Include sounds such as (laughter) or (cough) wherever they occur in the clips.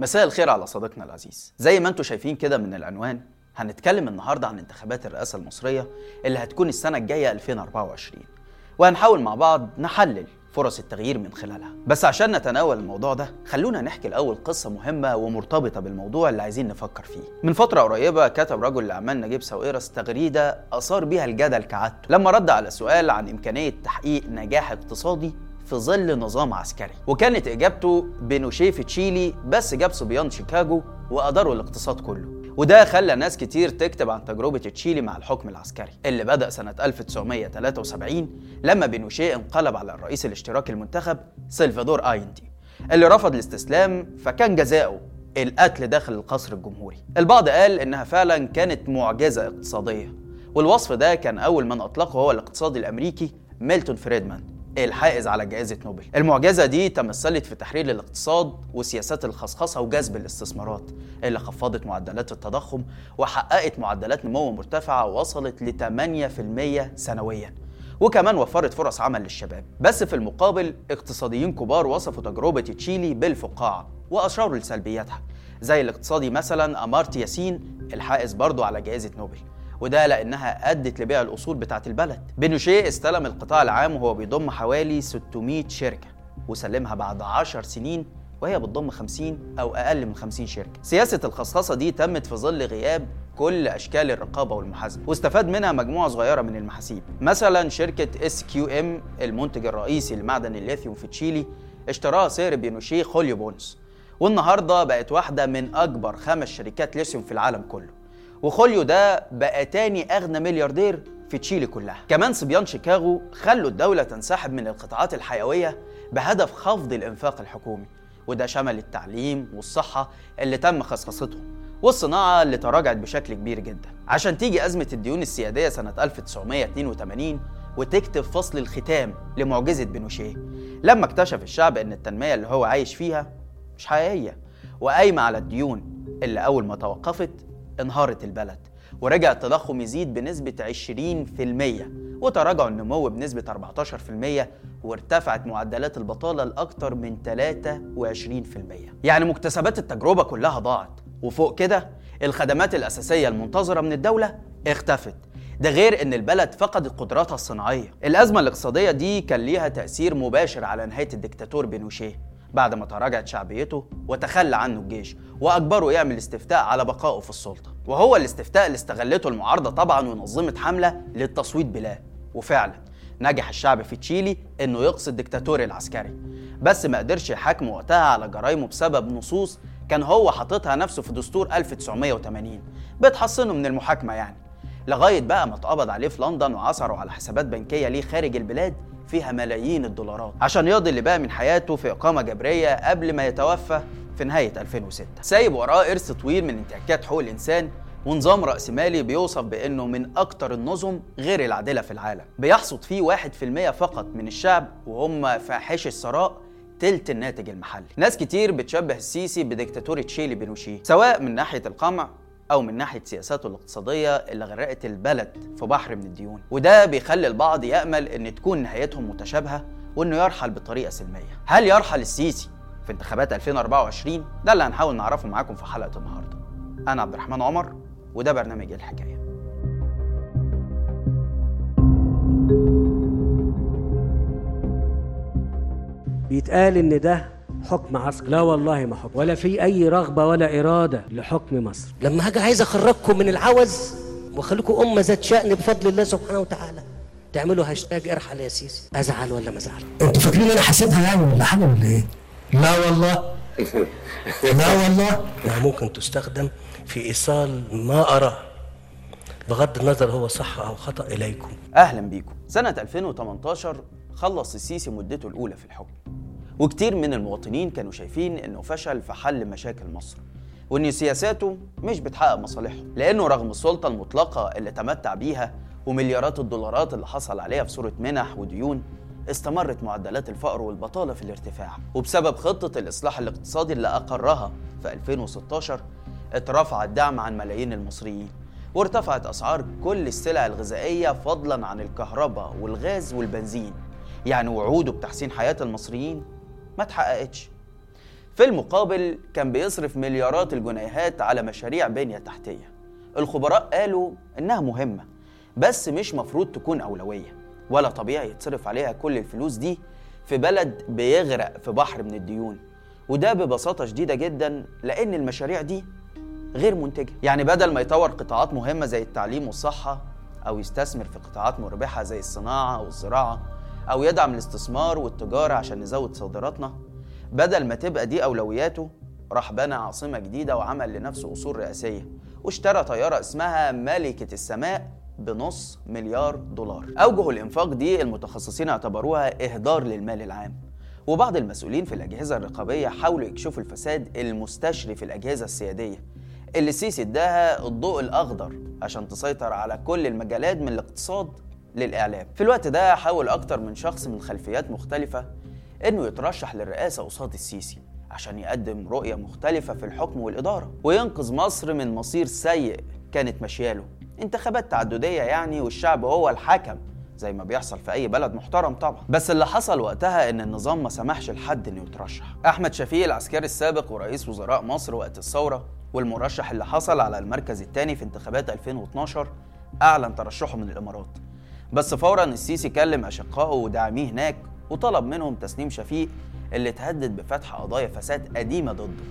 مساء الخير على صديقنا العزيز. زي ما أنتم شايفين كده من العنوان هنتكلم النهارده عن انتخابات الرئاسة المصرية اللي هتكون السنة الجاية 2024 وهنحاول مع بعض نحلل فرص التغيير من خلالها. بس عشان نتناول الموضوع ده خلونا نحكي الأول قصة مهمة ومرتبطة بالموضوع اللي عايزين نفكر فيه. من فترة قريبة كتب رجل الأعمال نجيب ساويرس تغريدة آثار بيها الجدل كعادته. لما رد على سؤال عن إمكانية تحقيق نجاح اقتصادي في ظل نظام عسكري. وكانت إجابته بينوشيه في تشيلي بس جاب صبيان شيكاغو وأداروا الاقتصاد كله. وده خلى ناس كتير تكتب عن تجربة تشيلي مع الحكم العسكري اللي بدأ سنة 1973 لما بينوشيه انقلب على الرئيس الاشتراكي المنتخب سلفادور آيندي اللي رفض الاستسلام فكان جزاؤه القتل داخل القصر الجمهوري. البعض قال إنها فعلا كانت معجزة اقتصادية والوصف ده كان أول من أطلقه هو الاقتصادي الأمريكي ميلتون فريدمان. الحائز على جائزة نوبل. المعجزة دي تمثلت في تحرير الاقتصاد وسياسات الخصخصة وجذب الاستثمارات اللي خفضت معدلات التضخم وحققت معدلات نمو مرتفعة وصلت ل 8% سنويا. وكمان وفرت فرص عمل للشباب. بس في المقابل اقتصاديين كبار وصفوا تجربة تشيلي بالفقاعة وأشاروا لسلبياتها زي الاقتصادي مثلا أمارتيا ياسين الحائز برضه على جائزة نوبل. وده لأنها أدت لبيع الأصول بتاعة البلد. بينوشيه استلم القطاع العام وهو بيضم حوالي 600 شركة وسلمها بعد 10 سنين وهي بتضم 50 أو أقل من 50 شركة. سياسة الخصخصة دي تمت في ظل غياب كل أشكال الرقابة والمحاسبه واستفاد منها مجموعة صغيرة من المحاسيب. مثلا شركة SQM المنتج الرئيسي لمعدن الليثيوم في تشيلي اشتراها صهر بينوشيه خوليو بونس. والنهاردة بقت واحدة من أكبر خمس شركات ليثيوم في العالم كله. وخوليو ده بقى تاني أغنى ملياردير في تشيلي كلها. كمان صبيان شيكاغو خلوا الدولة تنسحب من القطاعات الحيوية بهدف خفض الإنفاق الحكومي وده شمل التعليم والصحة اللي تم خصخصتهم والصناعة اللي تراجعت بشكل كبير جدا. عشان تيجي أزمة الديون السيادية سنة 1982 وتكتب فصل الختام لمعجزة بنوشيه لما اكتشف الشعب أن التنمية اللي هو عايش فيها مش حقيقية وقايمة على الديون اللي أول ما توقفت انهارت البلد ورجع التضخم يزيد بنسبة 20% وتراجع النمو بنسبة 14% وارتفعت معدلات البطالة لأكثر من 23% يعني مكتسبات التجربة كلها ضاعت. وفوق كده الخدمات الأساسية المنتظرة من الدولة اختفت. ده غير إن البلد فقدت قدراتها الصناعية. الأزمة الاقتصادية دي كان ليها تأثير مباشر على نهاية الدكتاتور بينوشيه. بعد ما تراجعت شعبيته وتخلى عنه الجيش وأجبره يعمل استفتاء على بقائه في السلطة. وهو الاستفتاء اللي استغلته المعارضة طبعا ونظمت حملة للتصويت بلاه. وفعلا نجح الشعب في تشيلي إنه يقصي الدكتاتور العسكري. بس ما قدرش يحاكم وقتها على جرايمه بسبب نصوص كان هو حاططها نفسه في دستور 1980 بتحصنه من المحاكمة يعني. لغاية بقى ما اتقبض عليه في لندن وعثروا على حسابات بنكية ليه خارج البلاد فيها ملايين الدولارات. عشان يقضي اللي بقى من حياته في إقامة جبرية قبل ما يتوفى في نهاية 2006 سايب وراه إرث طويل من انتهاكات حقوق الإنسان ونظام رأسمالي بيوصف بأنه من أكتر النظم غير العادلة في العالم. بيحصد فيه 1% فقط من الشعب وهم فاحش الثراء تلت الناتج المحلي. ناس كتير بتشبه السيسي بديكتاتورة تشيلي بنوشيه سواء من ناحية القمع أو من ناحية سياساته الاقتصادية اللي غرقت البلد في بحر من الديون. وده بيخلي البعض يأمل إن تكون نهايتهم متشابهة وإنه يرحل بطريقة سلمية. هل يرحل السيسي في انتخابات 2024 ده اللي هنحاول نعرفه معاكم في حلقة النهارده. أنا عبد الرحمن عمر وده برنامج الحكاية. بيتقال إن ده حكم عسكري. لا والله ما حكم. ولا في أي رغبة ولا إرادة لحكم مصر. لما هاجي عايز أخرجكم من العوز وأخليكم أمة ذات شأن بفضل الله سبحانه وتعالى تعملوا هاشتاج ارحل يا سيسي. أزعل ولا ما أزعل؟ أنتوا فاكرين أنا حاسبها يعني ولا حاجة ولا إيه؟ لا والله. (laughs) لا والله. ممكن تستخدم في إيصال ما اراه بغض النظر هو صح أو خطأ إليكم. أهلا بيكم. سنة 2018 خلص السيسي مدته الأولى في الحكم. وكتير من المواطنين كانوا شايفين إنه فشل في حل مشاكل مصر وإن سياساته مش بتحقق مصالحهم لأنه رغم السلطة المطلقة اللي تمتع بيها ومليارات الدولارات اللي حصل عليها في صورة منح وديون استمرت معدلات الفقر والبطالة في الارتفاع. وبسبب خطة الإصلاح الاقتصادي اللي أقرها في 2016 اترفع الدعم عن ملايين المصريين. وارتفعت أسعار كل السلع الغذائية فضلا عن الكهرباء والغاز والبنزين. يعني وعوده بتحسين حياة المصريين ما اتحققتش. في المقابل كان بيصرف مليارات الجنيهات على مشاريع بنية تحتية. الخبراء قالوا إنها مهمة بس مش مفروض تكون أولوية. ولا طبيعي يتصرف عليها كل الفلوس دي في بلد بيغرق في بحر من الديون. وده ببساطة شديدة جدا لأن المشاريع دي غير منتجة. يعني بدل ما يطور قطاعات مهمة زي التعليم والصحة أو يستثمر في قطاعات مربحة زي الصناعة أو الزراعة أو يدعم الاستثمار والتجارة عشان نزود صادراتنا بدل ما تبقى دي أولوياته راح بنى عاصمة جديدة وعمل لنفسه أصول رئاسية. واشترى طيارة اسمها ملكة السماء بنص مليار دولار. أوجه الإنفاق دي المتخصصين اعتبروها إهدار للمال العام. وبعض المسؤولين في الأجهزة الرقابية حاولوا يكشفوا الفساد المستشري في الأجهزة السيادية. اللي السيسي اداها الضوء الأخضر عشان تسيطر على كل المجالات من الاقتصاد للإعلام. في الوقت ده حاول أكتر من شخص من خلفيات مختلفة إنه يترشح للرئاسة قصاد السيسي عشان يقدم رؤية مختلفة في الحكم والإدارة. وينقذ مصر من مصير سيء كانت ماشياله انتخابات تعددية يعني والشعب هو الحكم زي ما بيحصل في أي بلد محترم طبعا. بس اللي حصل وقتها إن النظام ما سمحش لحد إنه يترشح. أحمد شفيق العسكري السابق ورئيس وزراء مصر وقت الثورة والمرشح اللي حصل على المركز الثاني في انتخابات 2012 أعلن ترشحه من الإمارات. بس فورا السيسي كلم أشقائه وداعميه هناك وطلب منهم تسليم شفيق اللي تهدد بفتح قضايا فساد قديمة ضده.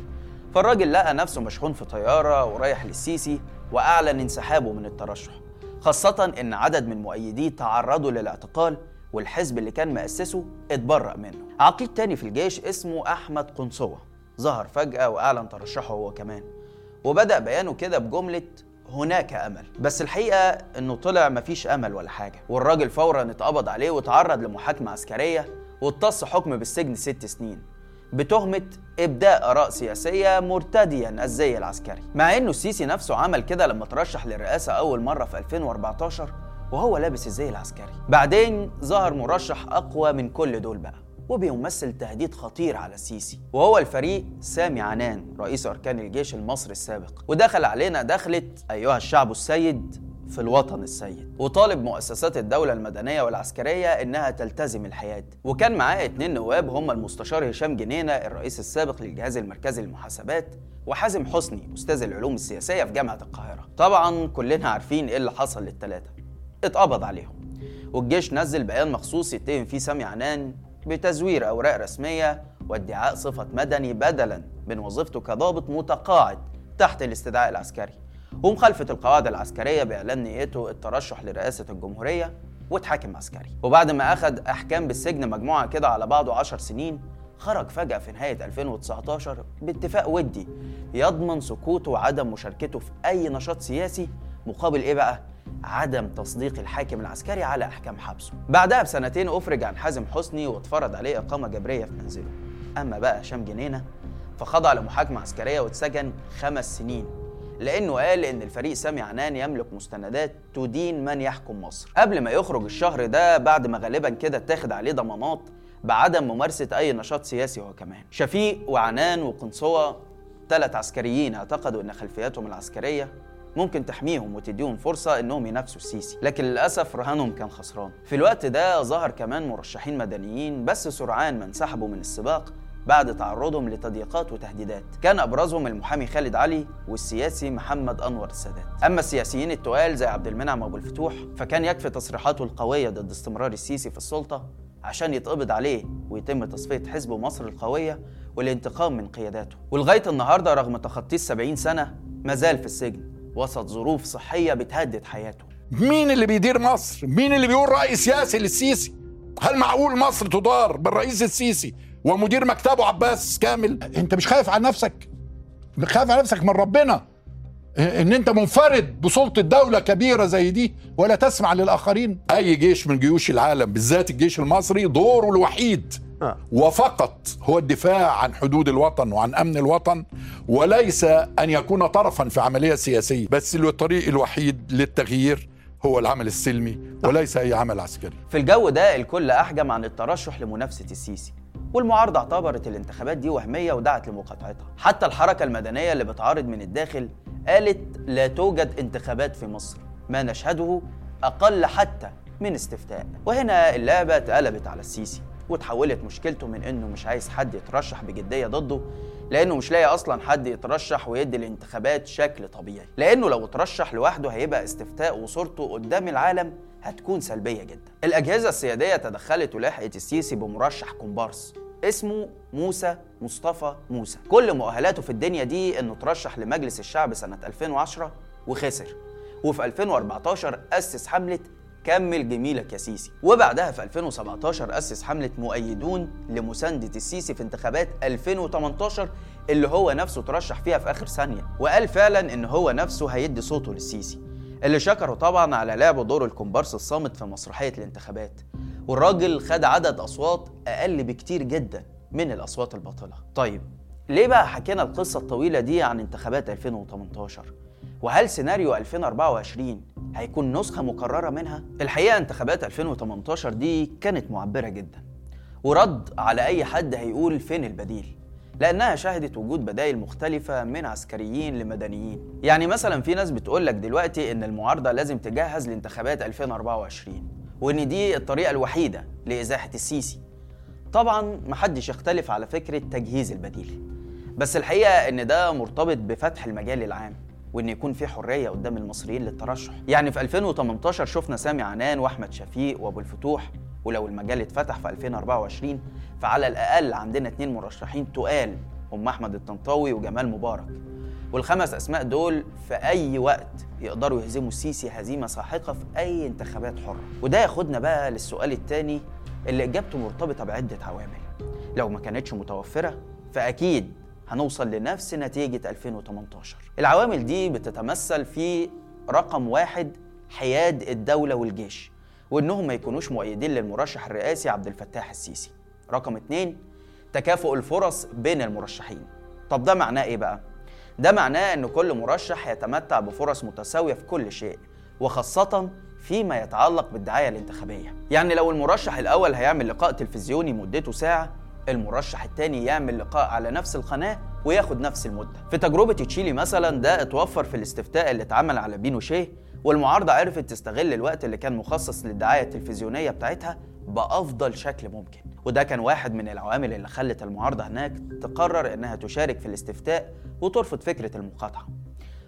فالراجل لقى نفسه مشحون في طيارة ورايح للسيسي وأعلن انسحابه من الترشح خاصة إن عدد من مؤيديه تعرضوا للاعتقال والحزب اللي كان مؤسسه اتبرأ منه. عقيد تاني في الجيش اسمه أحمد قنصوة ظهر فجأة وأعلن ترشحه هو كمان وبدأ بيانه كده بجملة هناك أمل. بس الحقيقة إنه طلع مفيش أمل ولا حاجة والراجل فورا اتقبض عليه واتعرض لمحاكمة عسكرية واتص حكم بالسجن ست سنين. بتهمة إبداء آراء سياسية مرتديا الزي العسكري. مع إنه السيسي نفسه عمل كده لما ترشح للرئاسة أول مرة في 2014 وهو لابس الزي العسكري. بعدين ظهر مرشح أقوى من كل دول بقى وبيمثل تهديد خطير على السيسي. وهو الفريق سامي عنان رئيس أركان الجيش المصري السابق. ودخل علينا دخلة أيها الشعب السيد في الوطن السيد. وطالب مؤسسات الدولة المدنية والعسكرية إنها تلتزم الحياد. وكان معاه اتنين نواب هم المستشار هشام جنينة الرئيس السابق للجهاز المركزي للمحاسبات وحازم حسني أستاذ العلوم السياسية في جامعة القاهرة. طبعا كلنا عارفين إيه اللي حصل للتلاتة. اتقبض عليهم. والجيش نزل بيان مخصوص يتهم فيه سامي عنان بتزوير أوراق رسمية وادعاء صفة مدني بدلا من وظيفته كضابط متقاعد تحت الاستدعاء العسكري. ومخالفة القواعد العسكرية بإعلان نيته الترشح لرئاسة الجمهورية واتحاكم عسكري. وبعد ما أخد أحكام بالسجن مجموعة كده على بعضه عشر سنين خرج فجأة في نهاية 2019 باتفاق ودي يضمن سكوته وعدم مشاركته في أي نشاط سياسي مقابل إيه بقى؟ عدم تصديق الحاكم العسكري على أحكام حبسه. بعدها بسنتين أفرج عن حازم حسني واتفرض عليه إقامة جبرية في منزله. أما بقى هشام جنينة فخضع لمحاكمة عسكرية واتسجن خمس سنين. لأنه قال إن الفريق سامي عنان يملك مستندات تدين من يحكم مصر. قبل ما يخرج الشهر ده بعد ما غالبا كده اتاخد عليه ضمانات بعدم ممارسة أي نشاط سياسي هو كمان. شفيق وعنان وقنصوة ثلاث عسكريين اعتقدوا إن خلفياتهم العسكرية ممكن تحميهم وتديهم فرصة إنهم ينافسوا السيسي، لكن للأسف رهانهم كان خسران. في الوقت ده ظهر كمان مرشحين مدنيين بس سرعان ما انسحبوا من السباق بعد تعرضهم لتضييقات وتهديدات كان أبرزهم المحامي خالد علي والسياسي محمد أنور السادات أما السياسيين التقال زي عبد المنعم أبو الفتوح فكان يكفي تصريحاته القوية ضد استمرار السيسي في السلطة عشان يتقبض عليه ويتم تصفية حزب مصر القوية والانتقام من قياداته ولغاية النهارده رغم تخطيه السبعين سنة مازال في السجن وسط ظروف صحية بتهدد حياته مين اللي بيدير مصر؟ مين اللي بيقول رأي سياسي للسيسي؟ هل معقول مصر تدار بالرئيس السيسي ومدير مكتبه عباس كامل؟ انت مش خايف على نفسك؟ خايف على نفسك من ربنا ان انت منفرد بسلطة دولة كبيرة زي دي ولا تسمع للآخرين أي جيش من جيوش العالم بالذات الجيش المصري دوره الوحيد آه. وفقط هو الدفاع عن حدود الوطن وعن أمن الوطن وليس أن يكون طرفا في عملية سياسية بس الطريق الوحيد للتغيير هو العمل السلمي وليس أي عمل عسكري. في الجو ده الكل أحجم عن الترشح لمنافسة السيسي والمعارضة اعتبرت الانتخابات دي وهمية ودعت لمقاطعتها. حتى الحركة المدنية اللي بتعارض من الداخل قالت لا توجد انتخابات في مصر ما نشهده أقل حتى من استفتاء. وهنا اللعبة اتقلبت على السيسي وتحولت مشكلته من إنه مش عايز حد يترشح بجدية ضده لأنه مش لاقي أصلا حد يترشح ويدي الانتخابات شكل طبيعي. لأنه لو اترشح لوحده هيبقى استفتاء وصورته قدام العالم هتكون سلبية جدا. الأجهزة السيادية تدخلت ولحقت السيسي بمرشح كومبارس اسمه موسى مصطفى موسى. كل مؤهلاته في الدنيا دي إنه ترشح لمجلس الشعب سنة 2010 وخسر. وفي 2014 أسس حملة كمل جميلك يا سيسي. وبعدها في 2017 أسس حملة مؤيدون لمساندة السيسي في انتخابات 2018 اللي هو نفسه ترشح فيها في آخر ثانية. وقال فعلا إن هو نفسه هيدي صوته للسيسي. اللي شكره طبعا على لعب دور الكومبارس الصامت في مسرحية الانتخابات. والراجل خد عدد أصوات أقل بكتير جدا من الأصوات الباطلة. طيب ليه بقى حكينا القصة الطويلة دي عن انتخابات 2018 وهل سيناريو 2024 هيكون نسخة مكررة منها؟ الحقيقة انتخابات 2018 دي كانت معبرة جدا. ورد على أي حد هيقول فين البديل؟ لأنها شهدت وجود بدائل مختلفة من عسكريين لمدنيين. يعني مثلا في ناس بتقول لك دلوقتي إن المعارضة لازم تجهز لانتخابات 2024 وإن دي الطريقة الوحيدة لإزاحة السيسي. طبعا محدش يختلف على فكرة تجهيز البديل. بس الحقيقة إن ده مرتبط بفتح المجال العام. وإن يكون في حرية قدام المصريين للترشح. يعني في 2018 شفنا سامي عنان وأحمد شفيق وأبو الفتوح ولو المجال اتفتح في 2024 فعلى الأقل عندنا اتنين مرشحين تقال هم أحمد الطنطاوي وجمال مبارك. والخمس أسماء دول في أي وقت يقدروا يهزموا السيسي هزيمة ساحقة في أي انتخابات حرة. وده ياخدنا بقى للسؤال الثاني اللي إجابته مرتبطة بعدة عوامل. لو ما كانتش متوفرة فأكيد هنوصل لنفس نتيجة 2018 العوامل دي بتتمثل في رقم واحد حياد الدولة والجيش وإنهم ما يكونوش مؤيدين للمرشح الرئاسي عبد الفتاح السيسي. رقم اتنين تكافؤ الفرص بين المرشحين. طب ده معناه إيه بقى؟ ده معناه إن كل مرشح يتمتع بفرص متساوية في كل شيء وخاصة فيما يتعلق بالدعاية الانتخابية. يعني لو المرشح الأول هيعمل لقاء تلفزيوني مدته ساعة المرشح التاني يعمل لقاء على نفس القناة وياخد نفس المدة. في تجربة تشيلي مثلا ده اتوفر في الاستفتاء اللي اتعمل على بينوشيه والمعارضة عرفت تستغل الوقت اللي كان مخصص للدعاية التلفزيونية بتاعتها بأفضل شكل ممكن. وده كان واحد من العوامل اللي خلت المعارضة هناك تقرر إنها تشارك في الاستفتاء وترفض فكرة المقاطعة.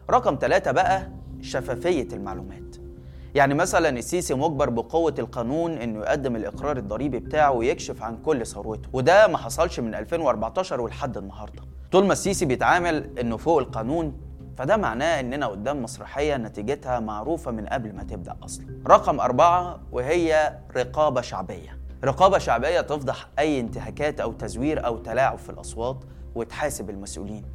رقم ثلاثة بقى شفافية المعلومات. يعني مثلا السيسي مجبر بقوة القانون إنه يقدم الإقرار الضريبي بتاعه ويكشف عن كل ثروته وده ما حصلش من 2014 ولحد النهارده. طول ما السيسي بيتعامل إنه فوق القانون فده معناه إننا قدام مسرحية نتيجتها معروفة من قبل ما تبدأ أصلا. رقم أربعة وهي رقابة شعبية. رقابة شعبية تفضح أي انتهاكات أو تزوير أو تلاعب في الأصوات وتحاسب المسؤولين.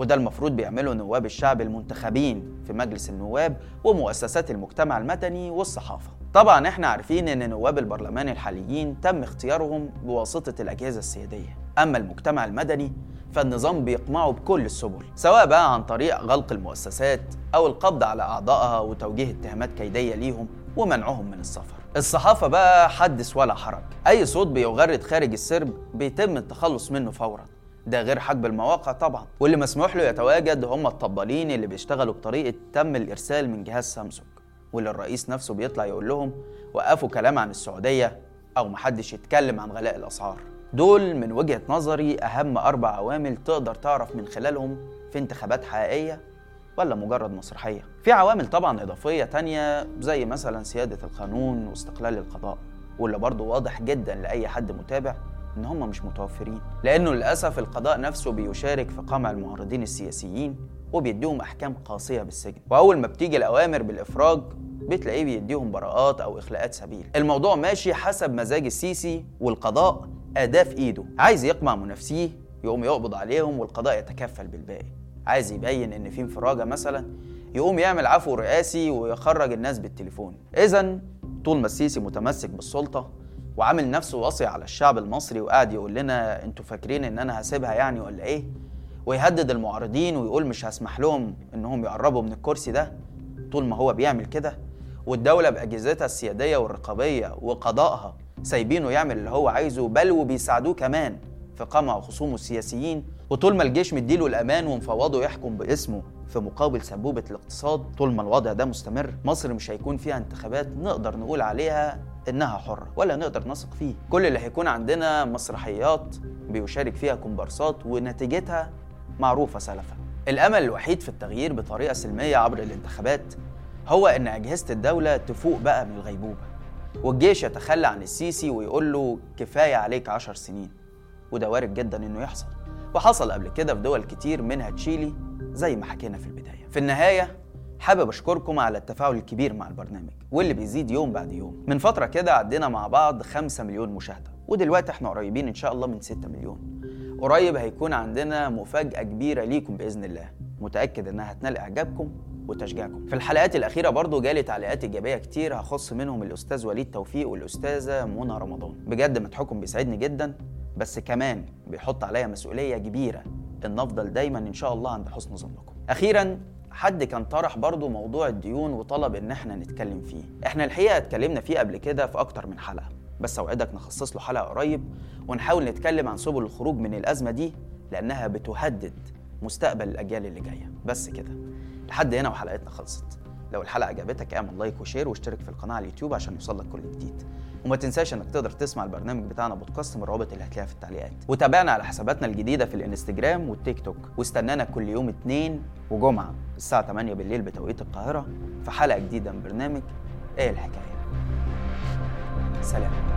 وده المفروض بيعمله نواب الشعب المنتخبين في مجلس النواب ومؤسسات المجتمع المدني والصحافة. طبعا إحنا عارفين إن نواب البرلمان الحاليين تم اختيارهم بواسطة الأجهزة السيادية. أما المجتمع المدني فالنظام بيقمعه بكل السبل سواء بقى عن طريق غلق المؤسسات أو القبض على أعضائها وتوجيه اتهامات كيدية ليهم ومنعهم من السفر. الصحافة بقى حدث ولا حرج. أي صوت بيغرد خارج السرب بيتم التخلص منه فوراً. ده غير حجب المواقع طبعا. واللي مسموح له يتواجد هم الطبالين اللي بيشتغلوا بطريقة تم الإرسال من جهاز سامسونج. واللي الرئيس نفسه بيطلع يقول لهم وقفوا كلام عن السعودية أو محدش يتكلم عن غلاء الأسعار. دول من وجهة نظري أهم أربع عوامل تقدر تعرف من خلالهم في انتخابات حقيقية ولا مجرد مسرحية. في عوامل طبعا إضافية تانية زي مثلا سيادة القانون واستقلال القضاء واللي برضه واضح جدا لأي حد متابع إن هم مش متوفرين لأنه للأسف القضاء نفسه بيشارك في قمع المعارضين السياسيين وبيديهم أحكام قاسية بالسجن. وأول ما بتيجي الأوامر بالإفراج بتلاقيه بيديهم براءات أو إخلاءات سبيل. الموضوع ماشي حسب مزاج السيسي والقضاء اداه في إيده. عايز يقمع منافسيه يقوم يقبض عليهم والقضاء يتكفل بالباقي. عايز يبين إن في انفراجة مثلا يقوم يعمل عفو رئاسي ويخرج الناس بالتليفون. اذا طول ما السيسي متمسك بالسلطة وعامل نفسه واصي على الشعب المصري وقاعد يقول لنا أنتوا فاكرين ان أنا هسيبها يعني ولا إيه؟ ويهدد المعارضين ويقول مش هسمح لهم انهم يقربوا من الكرسي ده طول ما هو بيعمل كده. والدولة بأجهزتها السيادية والرقابية وقضائها سايبينه يعمل اللي هو عايزه بل وبيساعدوه كمان في قمع خصومه السياسيين. وطول ما الجيش مديله الأمان ومفوضه يحكم باسمه في مقابل سبوبة الاقتصاد طول ما الوضع ده مستمر مصر مش هيكون فيها انتخابات نقدر نقول عليها إنها حرة ولا نقدر نثق فيه. كل اللي هيكون عندنا مسرحيات بيشارك فيها كومبارسات ونتيجتها معروفة سلفا. الأمل الوحيد في التغيير بطريقة سلمية عبر الانتخابات هو إن أجهزة الدولة تفوق بقى من الغيبوبة والجيش يتخلى عن السيسي ويقول له كفاية عليك عشر سنين وده وارد جدا إنه يحصل. وحصل قبل كده في دول كتير منها تشيلي زي ما حكينا في البداية. في النهاية حابب أشكركم على التفاعل الكبير مع البرنامج واللي بيزيد يوم بعد يوم. من فترة كده عدينا مع بعض 5 مليون مشاهدة ودلوقتي إحنا قريبين إن شاء الله من 6 مليون. قريب هيكون عندنا مفاجأة كبيرة ليكم بإذن الله. متأكد إنها هتنال إعجابكم وتشجيعكم. في الحلقات الأخيرة برضو جالي تعليقات إيجابية كتير هخص منهم الأستاذ وليد توفيق والأستاذة منى رمضان. بجد مدحكم بيسعدني جدا بس كمان بيحط عليا مسؤولية كبيرة إن أفضل دايما إن شاء الله عند حسن ظنكم. أخيرا حد كان طرح برضو موضوع الديون وطلب إن إحنا نتكلم فيه. إحنا الحقيقة اتكلمنا فيه قبل كده في أكتر من حلقة. بس أوعدك نخصص له حلقة قريب ونحاول نتكلم عن سبل الخروج من الأزمة دي لأنها بتهدد مستقبل الأجيال اللي جاية. بس كده. لحد هنا وحلقتنا خلصت. لو الحلقة عجبتك اعمل like و share واشترك في القناة على اليوتيوب عشان يوصلك كل جديد. وما تنساش انك تقدر تسمع البرنامج بتاعنا بودكاست من الروابط اللي هتلاقيها في التعليقات. وتابعنا على حساباتنا الجديدة في الانستجرام والتيك توك. واستنانا كل يوم اثنين وجمعة الساعة 8 بالليل بتوقيت القاهرة في حلقة جديدة من برنامج إيه الحكاية. سلام.